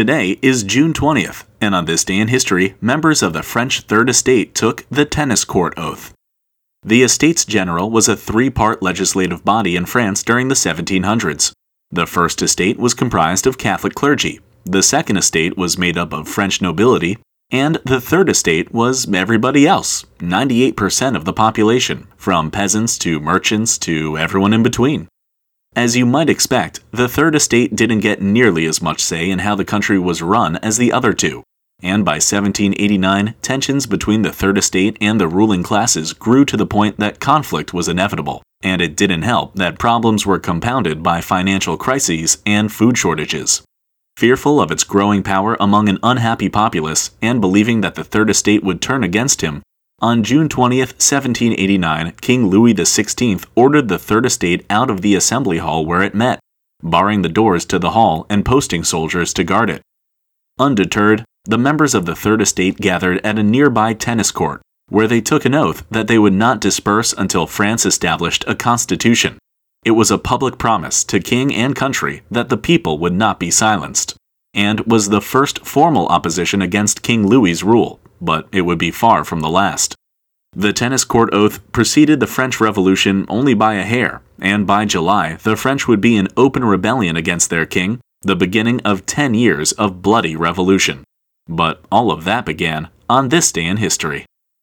Today is June 20th, and on this day in history, members of the French Third Estate took the Tennis Court Oath. The Estates General was a three part legislative body in France during the 1700s. The First Estate was comprised of Catholic clergy, the Second Estate was made up of French nobility, and the Third Estate was everybody else 98% of the population, from peasants to merchants to everyone in between. As you might expect, the Third Estate didn't get nearly as much say in how the country was run as the other two, and by 1789, tensions between the Third Estate and the ruling classes grew to the point that conflict was inevitable, and it didn't help that problems were compounded by financial crises and food shortages. Fearful of its growing power among an unhappy populace and believing that the Third Estate would turn against him, on June 20, 1789, King Louis XVI ordered the Third Estate out of the assembly hall where it met, barring the doors to the hall and posting soldiers to guard it. Undeterred, the members of the Third Estate gathered at a nearby tennis court, where they took an oath that they would not disperse until France established a constitution. It was a public promise to king and country that the people would not be silenced, and was the first formal opposition against King Louis's rule but it would be far from the last. The tennis court oath preceded the French Revolution only by a hair, and by July, the French would be in open rebellion against their king, the beginning of 10 years of bloody revolution. But all of that began on this day in history.